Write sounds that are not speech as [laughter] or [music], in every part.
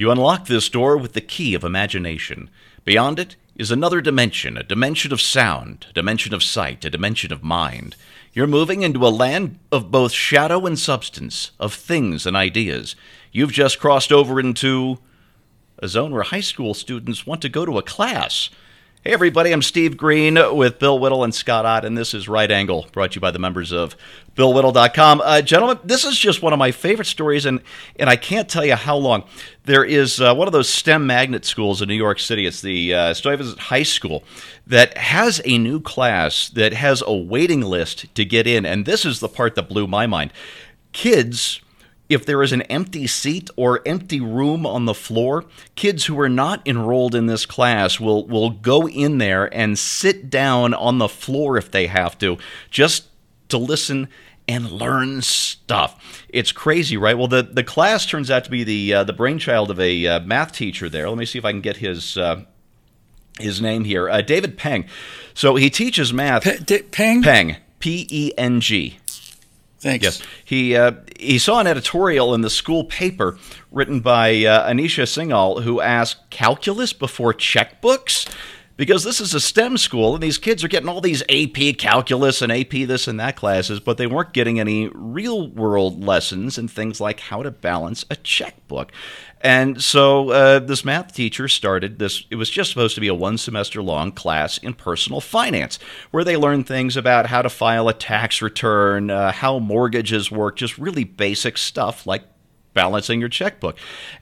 You unlock this door with the key of imagination. Beyond it is another dimension, a dimension of sound, a dimension of sight, a dimension of mind. You're moving into a land of both shadow and substance, of things and ideas. You've just crossed over into a zone where high school students want to go to a class. Hey, everybody, I'm Steve Green with Bill Whittle and Scott Ott, and this is Right Angle, brought to you by the members of BillWhittle.com. Uh, gentlemen, this is just one of my favorite stories, and, and I can't tell you how long. There is uh, one of those STEM magnet schools in New York City. It's the uh, Stuyvesant High School that has a new class that has a waiting list to get in, and this is the part that blew my mind. Kids if there is an empty seat or empty room on the floor, kids who are not enrolled in this class will, will go in there and sit down on the floor if they have to, just to listen and learn stuff. It's crazy, right? Well, the, the class turns out to be the uh, the brainchild of a uh, math teacher there. Let me see if I can get his uh, his name here, uh, David Peng. So he teaches math. P- D- Peng. Peng. P E N G. Thanks. Yes, he uh, he saw an editorial in the school paper written by uh, Anisha Singhal who asked calculus before checkbooks because this is a STEM school and these kids are getting all these AP calculus and AP this and that classes, but they weren't getting any real world lessons and things like how to balance a checkbook. And so uh, this math teacher started this, it was just supposed to be a one semester long class in personal finance where they learn things about how to file a tax return, uh, how mortgages work, just really basic stuff like balancing your checkbook.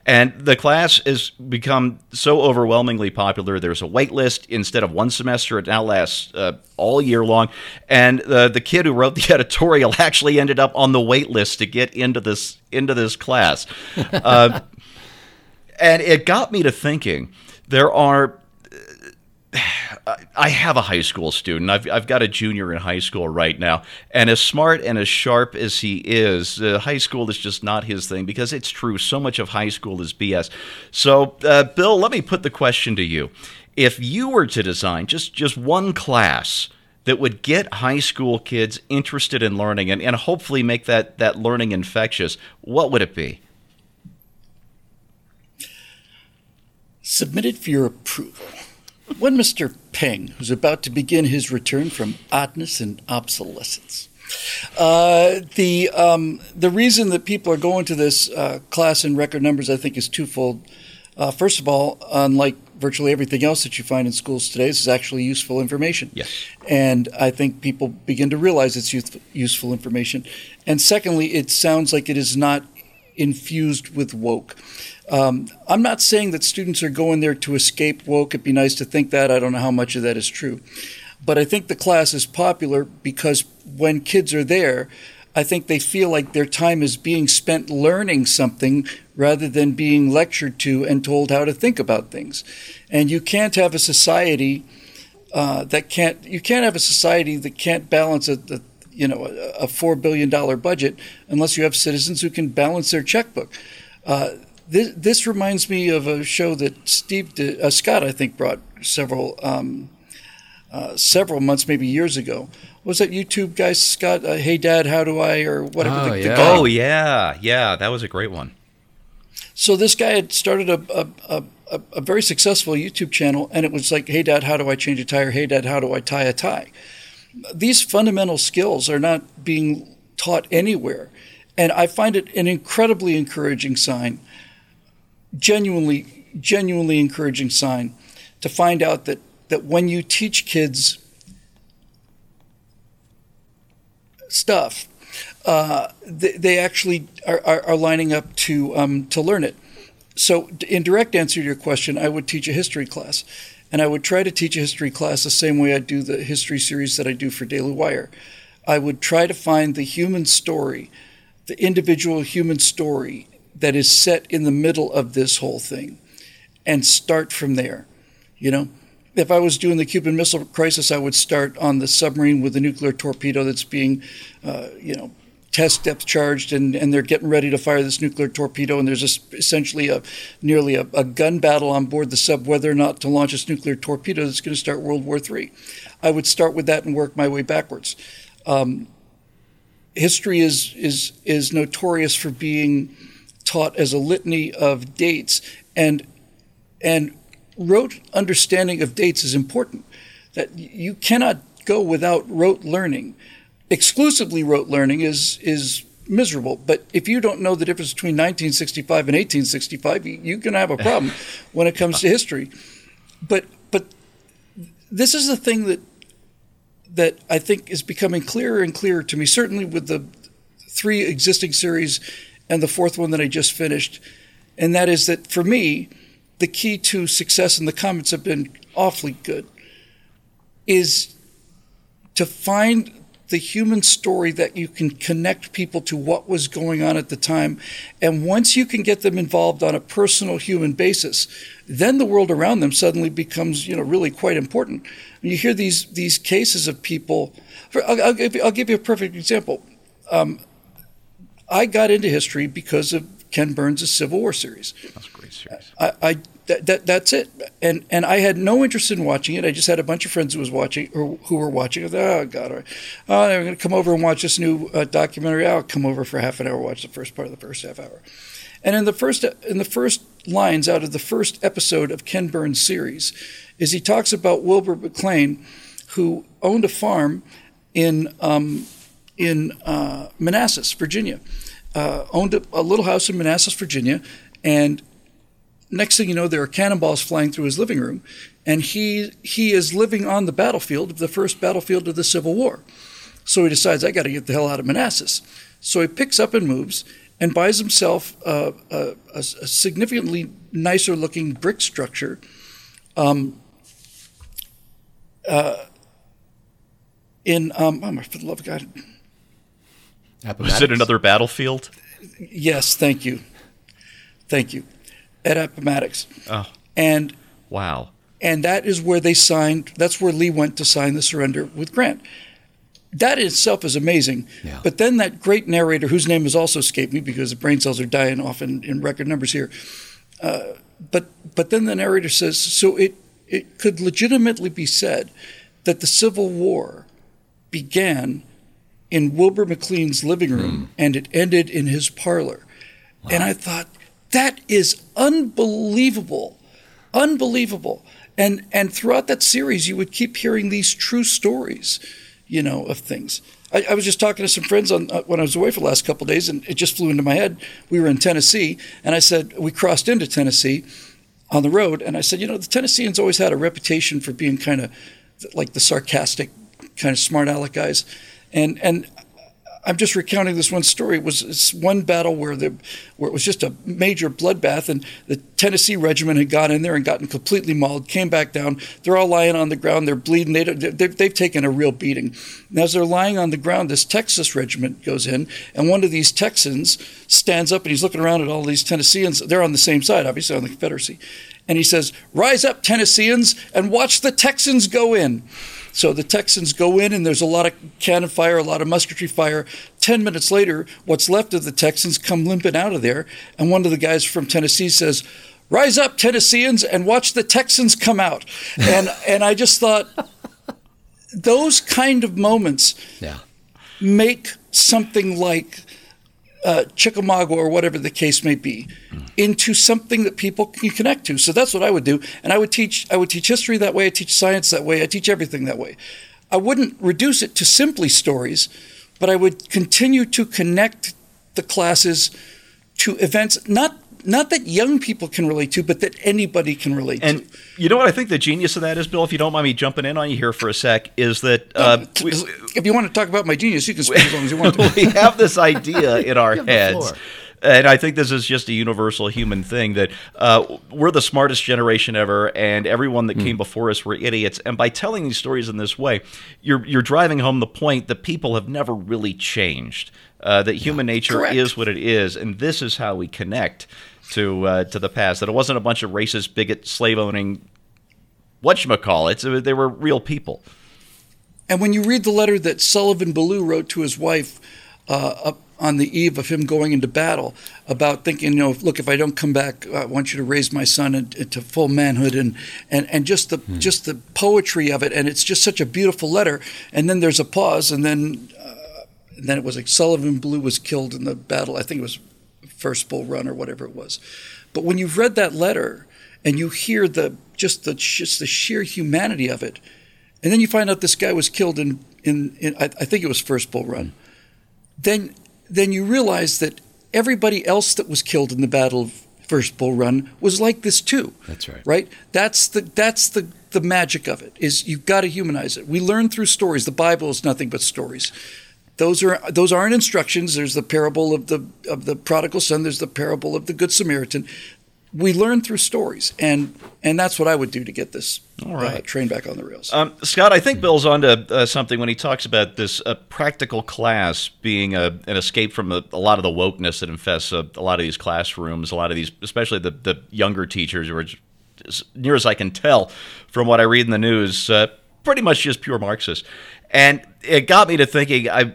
And the class has become so overwhelmingly popular. There's a wait list. Instead of one semester, it now lasts uh, all year long. And uh, the kid who wrote the [laughs] editorial actually ended up on the wait list to get into this into this class. Uh, and it got me to thinking. There are [sighs] I have a high school student. I've, I've got a junior in high school right now. And as smart and as sharp as he is, uh, high school is just not his thing because it's true. So much of high school is BS. So, uh, Bill, let me put the question to you. If you were to design just, just one class that would get high school kids interested in learning and, and hopefully make that, that learning infectious, what would it be? Submitted for your approval one Mr. Peng, who's about to begin his return from oddness and obsolescence. Uh, the um, the reason that people are going to this uh, class in record numbers, I think, is twofold. Uh, first of all, unlike virtually everything else that you find in schools today, this is actually useful information. Yes. And I think people begin to realize it's youth, useful information. And secondly, it sounds like it is not infused with woke. Um, I'm not saying that students are going there to escape woke. It'd be nice to think that. I don't know how much of that is true. But I think the class is popular because when kids are there, I think they feel like their time is being spent learning something rather than being lectured to and told how to think about things. And you can't have a society uh, that can't. You can't have a society that can't balance a, a you know a, four billion dollar budget unless you have citizens who can balance their checkbook. Uh, this, this reminds me of a show that Steve did, uh, Scott, I think, brought several um, uh, several months, maybe years ago. Was that YouTube guy, Scott? Uh, hey, Dad, how do I, or whatever. Oh, the, yeah. The oh, yeah. Yeah, that was a great one. So this guy had started a, a, a, a, very successful YouTube channel, and it was like, hey, Dad, how do I change a tire? Hey, Dad, how do I tie a tie? These fundamental skills are not being taught anywhere. And I find it an incredibly encouraging sign genuinely, genuinely encouraging sign to find out that, that when you teach kids stuff, uh, they, they, actually are, are, are, lining up to, um, to learn it. So, in direct answer to your question, I would teach a history class. And I would try to teach a history class the same way I do the history series that I do for Daily Wire. I would try to find the human story, the individual human story that is set in the middle of this whole thing and start from there. You know, if I was doing the Cuban Missile Crisis, I would start on the submarine with the nuclear torpedo that's being, uh, you know, test depth charged, and, and they're getting ready to fire this nuclear torpedo, and there's a, essentially a nearly a, a, gun battle on board the sub whether or not to launch this nuclear torpedo that's going to start World War III. I would start with that and work my way backwards. Um, history is is is notorious for being taught as a litany of dates and and rote understanding of dates is important. That you cannot go without rote learning. Exclusively rote learning is is miserable. But if you don't know the difference between 1965 and 1865, you're going to have a problem [laughs] when it comes to history. But but this is the thing that that I think is becoming clearer and clearer to me. Certainly with the three existing series and the fourth one that I just finished, and that is that for me, the key to success, and the comments have been awfully good, is to find the human story that you can connect people to what was going on at the time. And once you can get them involved on a personal human basis, then the world around them suddenly becomes, you know, really quite important. When you hear these these cases of people, I'll, I'll, give, you, I'll give you a perfect example. Um, I got into history because of Ken Burns' Civil War series. That's a great series. I, I that, that, that's it. And and I had no interest in watching it. I just had a bunch of friends who was watching or who were watching. I thought, oh God, oh, they're going to come over and watch this new uh, documentary. I'll come over for half an hour, watch the first part of the first half hour. And in the first in the first lines out of the first episode of Ken Burns' series, is he talks about Wilbur McLean, who owned a farm in um, in uh, Manassas, Virginia. Uh, owned a, a little house in Manassas, Virginia, and next thing you know, there are cannonballs flying through his living room, and he he is living on the battlefield of the first battlefield of the Civil War. So he decides, I got to get the hell out of Manassas. So he picks up and moves and buys himself a, a, a significantly nicer looking brick structure. Um, uh, in um, oh my, for the love of God, was it another battlefield? Yes, thank you, thank you at Appomattox. Oh. And wow. And that is where they signed. That's where Lee went to sign the surrender with Grant. That in itself is amazing. Yeah. But then that great narrator, whose name has also escaped me because the brain cells are dying off in, in record numbers here. Uh, but but then the narrator says, so it it could legitimately be said that the Civil War began in Wilbur McLean's living room mm. and it ended in his parlor. Wow. And I thought, that is unbelievable, unbelievable. And and throughout that series, you would keep hearing these true stories, you know, of things. I, I was just talking to some friends on uh, when I was away for the last couple days, and it just flew into my head. We were in Tennessee, and I said we crossed into Tennessee on the road, and I said, you know, the Tennesseans always had a reputation for being kind of like the sarcastic, kind of smart aleck guys, and and I'm just recounting this one story. It was this one battle where the where it was just a major bloodbath, and the Tennessee regiment had got in there and gotten completely mauled. Came back down. They're all lying on the ground. They're bleeding. They, they've, they've taken a real beating. And as they're lying on the ground, this Texas regiment goes in, and one of these Texans stands up and he's looking around at all these Tennesseans. They're on the same side, obviously, on the Confederacy. And he says, "Rise up, Tennesseans, and watch the Texans go in." So the Texans go in, and there's a lot of cannon fire, a lot of musketry fire. Ten minutes later, what's left of the Texans come limping out of there, and one of the guys from Tennessee says, "Rise up, Tennesseans, and watch the Texans come out." [laughs] And and I just thought those kind of moments yeah. make something like uh, Chickamauga or whatever the case may be into something that people can connect to. So that's what I would do, and I would teach. I would teach history that way. I teach science that way. I teach everything that way. I wouldn't reduce it to simply stories, but I would continue to connect the classes to events not not that young people can relate to, but that anybody can relate and to. And you know what I think the genius of that is, Bill. If you don't mind me jumping in on you here for a sec, is that uh, we, if you want to talk about my genius, you can speak as long as you want. To. [laughs] we have this idea in our heads and I think this is just a universal human thing that uh, we're the smartest generation ever, and everyone that mm. came before us were idiots. And by telling these stories in this way, you're you're driving home the point that people have never really changed. Uh, that human nature Correct. is what it is, and this is how we connect to uh, to the past. That it wasn't a bunch of racist, bigot, slave owning whatchamacallits. They were real people. And when you read the letter that Sullivan Ballou wrote to his wife uh, on the eve of him going into battle about thinking, you know, look, if I don't come back, I want you to raise my son into full manhood and and, and just the hmm. just the poetry of it, and it's just such a beautiful letter. And then there's a pause, and then uh, and then it was like Sullivan Ballou was killed in the battle. I think it was first bull run or whatever it was. But when you've read that letter and you hear the just the just the sheer humanity of it, and then you find out this guy was killed in in, in I, I think it was first bull run, then then you realize that everybody else that was killed in the battle of first bull run was like this too. That's right. Right? That's the that's the the magic of it is you've got to humanize it. We learn through stories. The Bible is nothing but stories. Those are those aren't instructions. There's the parable of the of the prodigal son. There's the parable of the good Samaritan. We learn through stories, and and that's what I would do to get this All right. uh, train back on the rails. Um, Scott, I think Bill's onto uh, something when he talks about this uh, practical class being a, an escape from a, a lot of the wokeness that infests a, a lot of these classrooms, a lot of these, especially the, the younger teachers who are, as near as I can tell from what I read in the news, uh, pretty much just pure Marxists. And it got me to thinking. I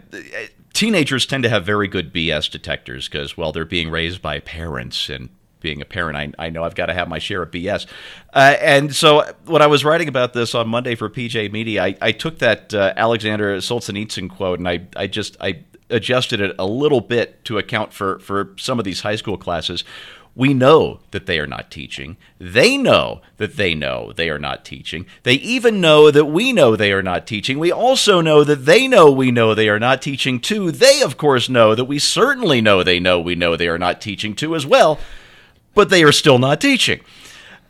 teenagers tend to have very good BS detectors because, well, they're being raised by parents and being a parent, I, I know I've got to have my share of BS. Uh, and so when I was writing about this on Monday for PJ Media, I, I took that uh, Alexander Solzhenitsyn quote and I, I just I adjusted it a little bit to account for, for some of these high school classes. We know that they are not teaching. They know that they know they are not teaching. They even know that we know they are not teaching. We also know that they know we know they are not teaching too. They, of course, know that we certainly know they know we know they are not teaching too as well but they are still not teaching.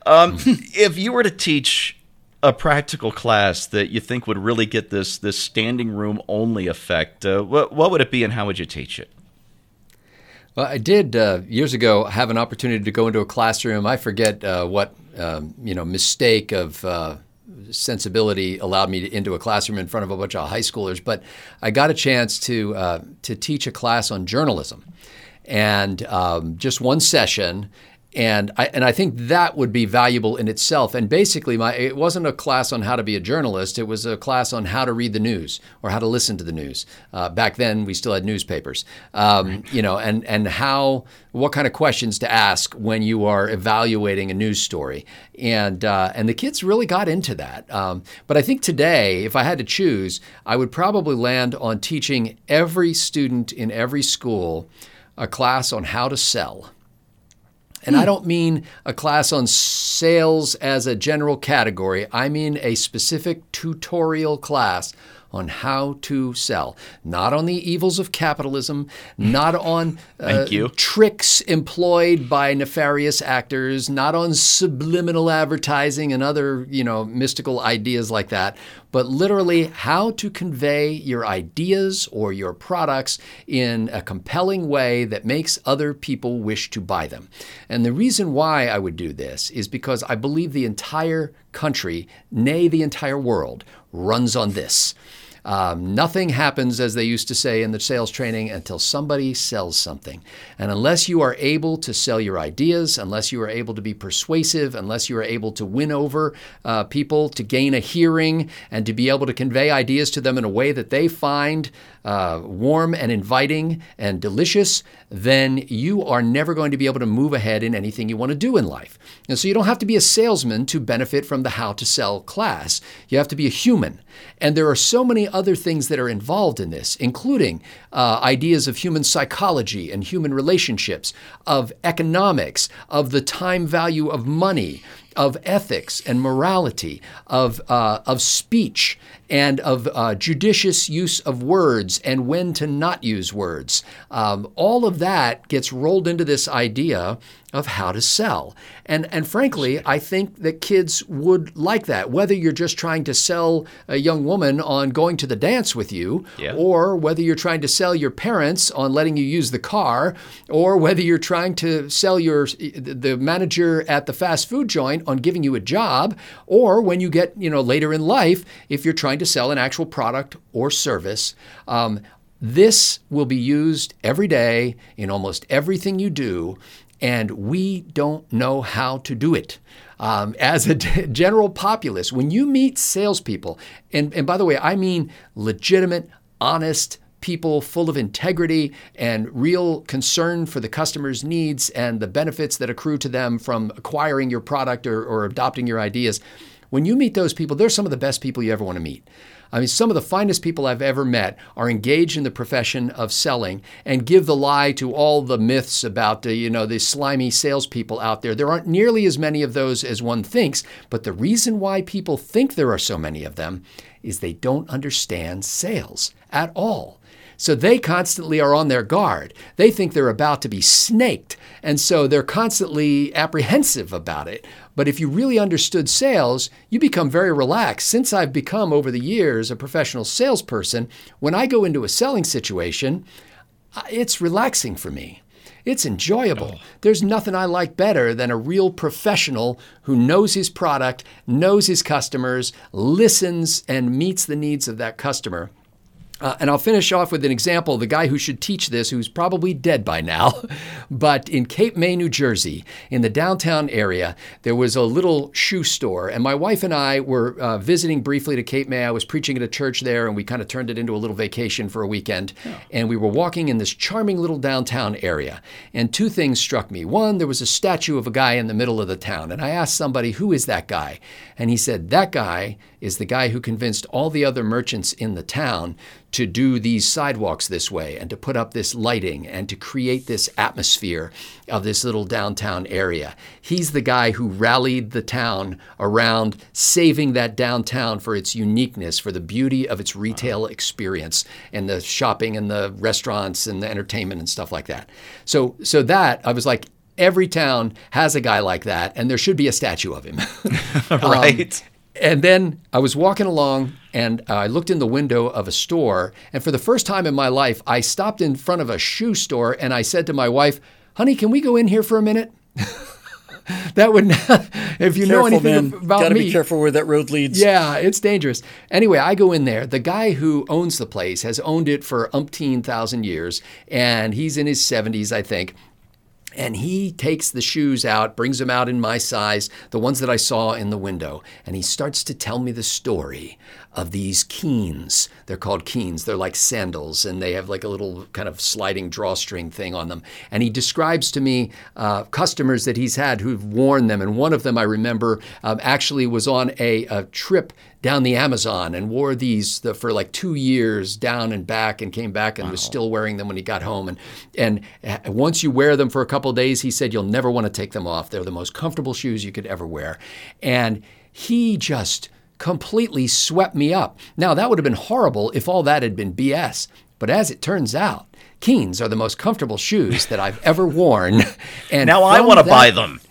Um, [laughs] if you were to teach a practical class that you think would really get this this standing room only effect, uh, what, what would it be, and how would you teach it? Well, I did uh, years ago have an opportunity to go into a classroom. I forget uh, what um, you know mistake of uh, sensibility allowed me to, into a classroom in front of a bunch of high schoolers, but I got a chance to uh, to teach a class on journalism, and um, just one session and I, and I think that would be valuable in itself. And basically, my it wasn't a class on how to be a journalist. It was a class on how to read the news or how to listen to the news. Uh, back then, we still had newspapers, um, you know, and and how what kind of questions to ask when you are evaluating a news story. And uh, and the kids really got into that. Um, but I think today, if I had to choose, I would probably land on teaching every student in every school a class on how to sell. And I hmm. don't mean a class on sales as a general category. I mean a specific tutorial class on how to sell, not on the evils of capitalism, not on [laughs] uh, tricks employed by nefarious actors, not on subliminal advertising and other, you know, mystical ideas like that, but literally how to convey your ideas or your products in a compelling way that makes other people wish to buy them. And the reason why I would do this is because I believe the entire country, nay, the entire world, runs on this. Um, nothing happens, as they used to say in the sales training, until somebody sells something. And unless you are able to sell your ideas, unless you are able to be persuasive, unless you are able to win over uh, people, to gain a hearing, and to be able to convey ideas to them in a way that they find uh, warm and inviting and delicious, then you are never going to be able to move ahead in anything you want to do in life. And so you don't have to be a salesman to benefit from the how to sell class. You have to be a human. And there are so many other things that are involved in this, including uh, ideas of human psychology and human relationships, of economics, of the time value of money, of ethics and morality, of, uh, of speech, and of uh, judicious use of words and when to not use words. Um, all of that gets rolled into this idea of how to sell. And, and frankly, I think that kids would like that, whether you're just trying to sell a young woman on going to the dance with you, Yeah. or whether you're trying to sell your parents on letting you use the car, or whether you're trying to sell your the manager at the fast food joint on giving you a job, or when you get you know later in life if you're trying to sell an actual product or service. Um, this will be used every day in almost everything you do, and we don't know how to do it. Um, as a [laughs] general populace, when you meet salespeople, and, and by the way, I mean legitimate, honest, people full of integrity and real concern for the customer's needs and the benefits that accrue to them from acquiring your product or, or adopting your ideas. When you meet those people, they're some of the best people you ever want to meet. I mean, some of the finest people I've ever met are engaged in the profession of selling and give the lie to all the myths about the, you know, the slimy salespeople out there. There aren't nearly as many of those as one thinks, but the reason why people think there are so many of them is they don't understand sales at all. So they constantly are on their guard. They think they're about to be snaked. And so they're constantly apprehensive about it. But if you really understood sales, you become very relaxed. Since I've become over the years a professional salesperson, when I go into a selling situation, it's relaxing for me. It's enjoyable. Oh. There's nothing I like better than a real professional who knows his product, knows his customers, listens, and meets the needs of that customer. Uh, and I'll finish off with an example. The guy who should teach this, who's probably dead by now, [laughs] but in Cape May, New Jersey, in the downtown area, there was a little shoe store. And my wife and I were uh, visiting briefly to Cape May. I was preaching at a church there, and we kind of turned it into a little vacation for a weekend. Yeah. And we were walking in this charming little downtown area. And two things struck me. One, there was a statue of a guy in the middle of the town. And I asked somebody, Who is that guy? And he said, That guy is the guy who convinced all the other merchants in the town to do these sidewalks this way and to put up this lighting and to create this atmosphere of this little downtown area. He's the guy who rallied the town around saving that downtown for its uniqueness, for the beauty of its retail uh-huh. experience and the shopping and the restaurants and the entertainment and stuff like that. So so that I was like every town has a guy like that and there should be a statue of him. [laughs] [laughs] right. Um, And then I was walking along and I looked in the window of a store. And for the first time in my life, I stopped in front of a shoe store and I said to my wife, honey, can we go in here for a minute? [laughs] that would not, if you careful, know anything man. about Gotta me. be careful where that road leads. Yeah, it's dangerous. Anyway, I go in there. The guy who owns the place has owned it for umpteen thousand years, and he's in his 70s, I think. And he takes the shoes out, brings them out in my size, the ones that I saw in the window, and he starts to tell me the story of these keens. They're called keens. They're like sandals, and they have like a little kind of sliding drawstring thing on them. And he describes to me uh, customers that he's had who've worn them. And one of them I remember um, actually was on a, a trip down the Amazon and wore these the, for like two years down and back and came back and wow. was still wearing them when he got home. And and uh, once you wear them for a couple days, he said you'll never want to take them off. They're the most comfortable shoes you could ever wear. And he just completely swept me up. Now, that would have been horrible if all that had been BS. But as it turns out, Keens are the most comfortable shoes that I've ever worn. [laughs] And now I want to buy them.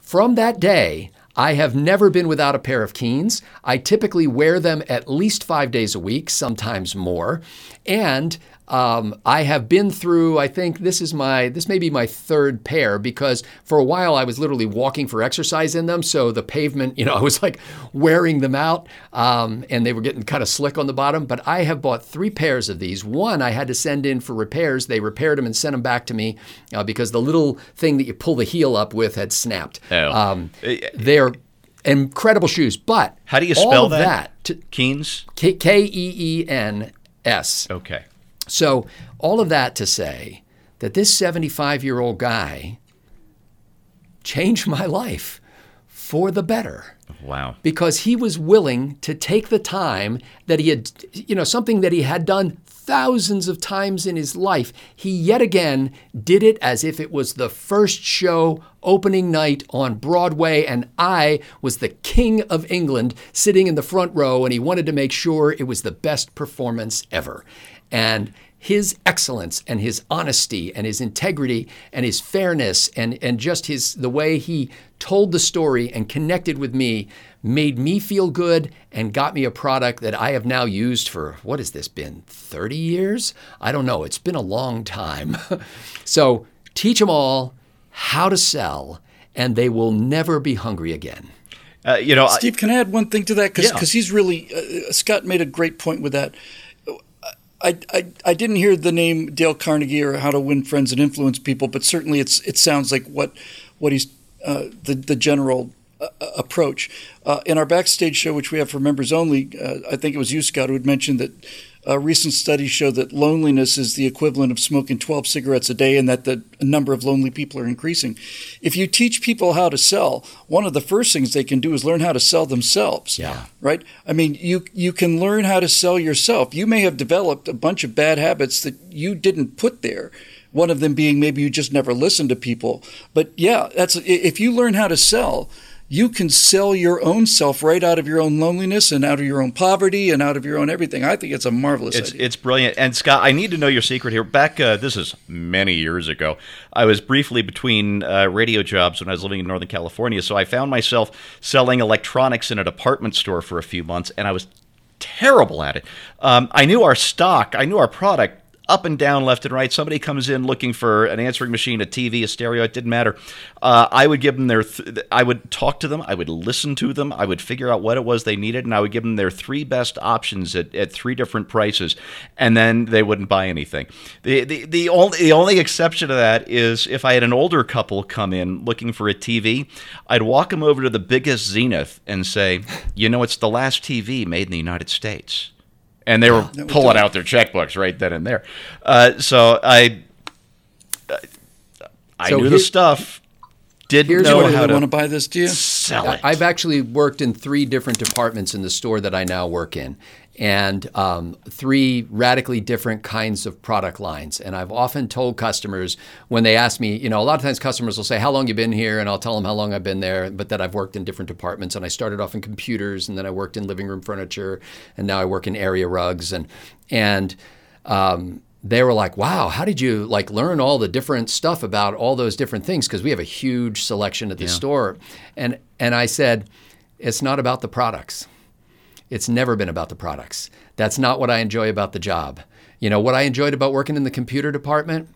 From that day, I have never been without a pair of Keens. I typically wear them at least five days a week, sometimes more. And um, I have been through, I think this is my, this may be my third pair because for a while I was literally walking for exercise in them. So the pavement, you know, [laughs] I was like wearing them out um, and they were getting kind of slick on the bottom. But I have bought three pairs of these. One I had to send in for repairs. They repaired them and sent them back to me uh, because the little thing that you pull the heel up with had snapped. Oh. Um, they're incredible shoes. But how do you spell that? that Keens? K E E N S. Okay. So, all of that to say that this 75 year old guy changed [laughs] my life for the better. Wow. Because he was willing to take the time that he had, you know, something that he had done thousands of times in his life. He yet again did it as if it was the first show opening night on Broadway, and I was the King of England sitting in the front row, and he wanted to make sure it was the best performance ever. And his excellence and his honesty and his integrity and his fairness and, and just his the way he told the story and connected with me made me feel good and got me a product that I have now used for what has this been 30 years? I don't know. It's been a long time. [laughs] so teach them all how to sell and they will never be hungry again. Uh, you know, Steve, can I add one thing to that? Because yeah. he's really, uh, Scott made a great point with that. I, I, I didn't hear the name Dale Carnegie or How to Win Friends and Influence People, but certainly it's it sounds like what what he's uh, the the general uh, approach. Uh, in our backstage show, which we have for members only, uh, I think it was you, Scott, who had mentioned that uh, recent studies show that loneliness is the equivalent of smoking 12 cigarettes a day and that the number of lonely people are increasing. If you teach people how to sell, one of the first things they can do is learn how to sell themselves. Yeah. Right? I mean, you you can learn how to sell yourself. You may have developed a bunch of bad habits that you didn't put there. One of them being maybe you just never listened to people. But yeah, that's if you learn how to sell, you can sell your own self right out of your own loneliness and out of your own poverty and out of your own everything. I think it's a marvelous It's idea. it's brilliant. And Scott, I need to know your secret here. Back uh, this is many years ago. I was briefly between uh, radio jobs when I was living in Northern California, so I found myself selling electronics in a department store for a few months, and I was terrible at it. Um, I knew our stock, I knew our product up and down, left and right. Somebody comes in looking for an answering machine, a TV, a stereo. It didn't matter. Uh, I would give them their. Th- I would talk to them. I would listen to them. I would figure out what it was they needed, and I would give them their three best options at, at three different prices, and then they wouldn't buy anything. The, the the only the only exception to that is if I had an older couple come in looking for a TV, I'd walk them over to the biggest Zenith and say, you know, it's the last TV made in the United States and they were would pulling do out their checkbooks right then and there. Uh, so I, I So knew here- the stuff. Didn't here's know what Do how they to want to buy this? Do you? sell it. I've actually worked in three different departments in the store that I now work in, and um, three radically different kinds of product lines. And I've often told customers when they ask me, you know, a lot of times customers will say, "How long you been here?" and I'll tell them how long I've been there, but that I've worked in different departments. And I started off in computers, and then I worked in living room furniture, and now I work in area rugs, and and um, they were like, "Wow, how did you like learn all the different stuff about all those different things?" Because we have a huge selection at the store, and and I said, "It's not about the products. It's never been about the products. That's not what I enjoy about the job. You know, what I enjoyed about working in the computer department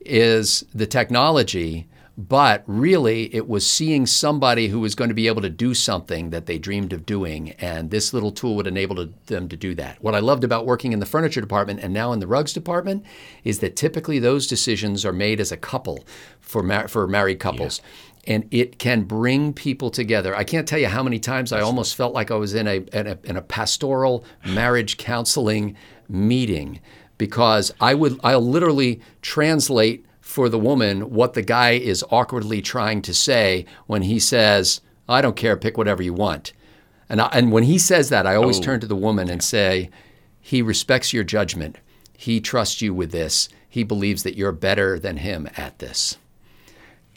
is the technology." But really, it was seeing somebody who was going to be able to do something that they dreamed of doing, and this little tool would enable them to do that. What I loved about working in the furniture department and now in the rugs department is that typically those decisions are made as a couple for mar- for married couples. And it can bring people together. I can't tell you how many times I almost felt like I was in a, in a, in a pastoral marriage counseling meeting because I would I'll literally translate for the woman what the guy is awkwardly trying to say when he says, "I don't care, pick whatever you want." And I, and when he says that, I always oh. turn to the woman and say, "He respects your judgment. He trusts you with this. He believes that you're better than him at this."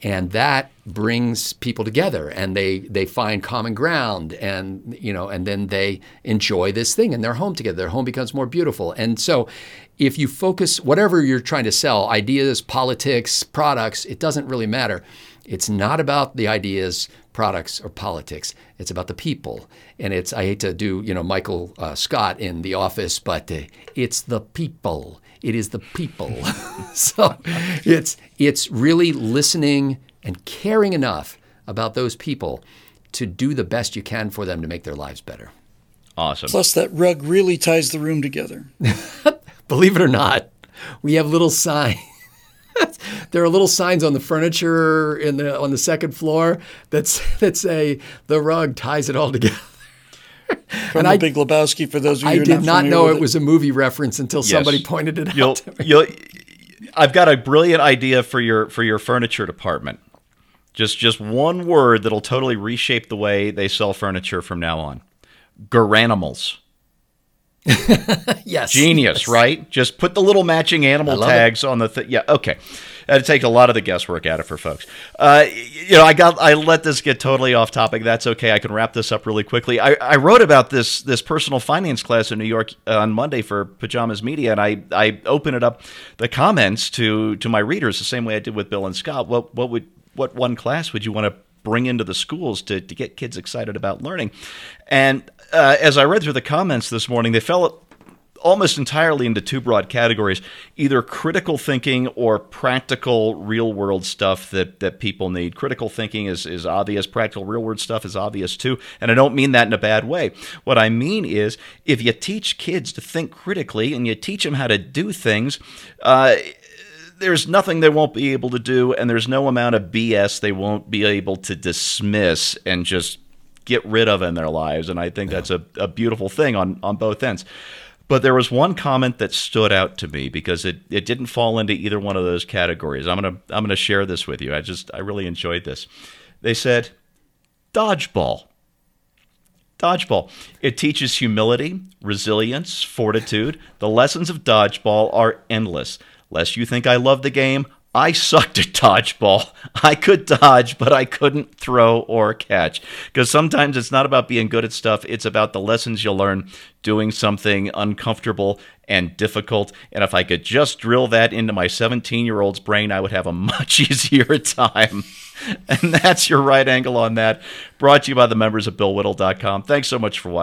And that brings people together and they they find common ground and you know and then they enjoy this thing and they're home together. Their home becomes more beautiful. And so if you focus whatever you're trying to sell ideas politics products it doesn't really matter. It's not about the ideas products or politics. It's about the people. And it's i hate to do you know michael uh, scott in the office but uh, it's the people it is the people. [laughs] so it's it's really listening and caring enough about those people to do the best you can for them to make their lives better. awesome. Plus, that rug really ties the room together. [laughs] Believe it or not, we have little signs. [laughs] there are little signs on the furniture in the on the second floor that's that say the rug ties it all together. From the Big Lebowski, for those of you I who are did not familiar know with it was a movie reference until Yes. somebody pointed it You'll, out. to me. you'll, I've got a brilliant idea for your for your furniture department. Just just one word that'll totally reshape the way they sell furniture from now on. Garanimals. [laughs] Yes, Genius, yes. right? Just put the little matching animal love it. tags on the thing. Yeah, okay. That'd take a lot of the guesswork out of for folks. Uh, you know, I got I let this get totally off topic. That's okay. I can wrap this up really quickly. I, I wrote about this this personal finance class in New York uh, on Monday for Pajamas Media, and I I open it up the comments to to my readers the same way I did with Bill and Scott. What what would what one class would you want to bring into the schools to, to get kids excited about learning? And uh, as I read through the comments this morning, they fell almost entirely into two broad categories either critical thinking or practical real world stuff that, that people need. Critical thinking is, is obvious. Practical real world stuff is obvious too. And i don't mean that in a bad way. What i mean is if you teach kids to think critically and you teach them how to do things uh, there's nothing they won't be able to do, and there's no amount of BS they won't be able to dismiss and just get rid of in their lives. And I think that's a, a beautiful thing on, on both ends. But there was one comment that stood out to me because it, it didn't fall into either one of those categories. I'm gonna I'm gonna share this with you. I just I really enjoyed this. They said, dodgeball. Dodgeball. It teaches humility, resilience, fortitude. The lessons of dodgeball are endless. Lest you think I love the game, I sucked at dodgeball. [laughs] I could dodge, but I couldn't throw or catch. Because sometimes it's not about being good at stuff, it's about the lessons you'll learn doing something uncomfortable and difficult. And if I could just drill that into my 17 year old's brain, I would have a [laughs] much easier time. [laughs] And that's your right angle on that. Brought to you by the members of BillWhittle.com. Thanks so much for watching.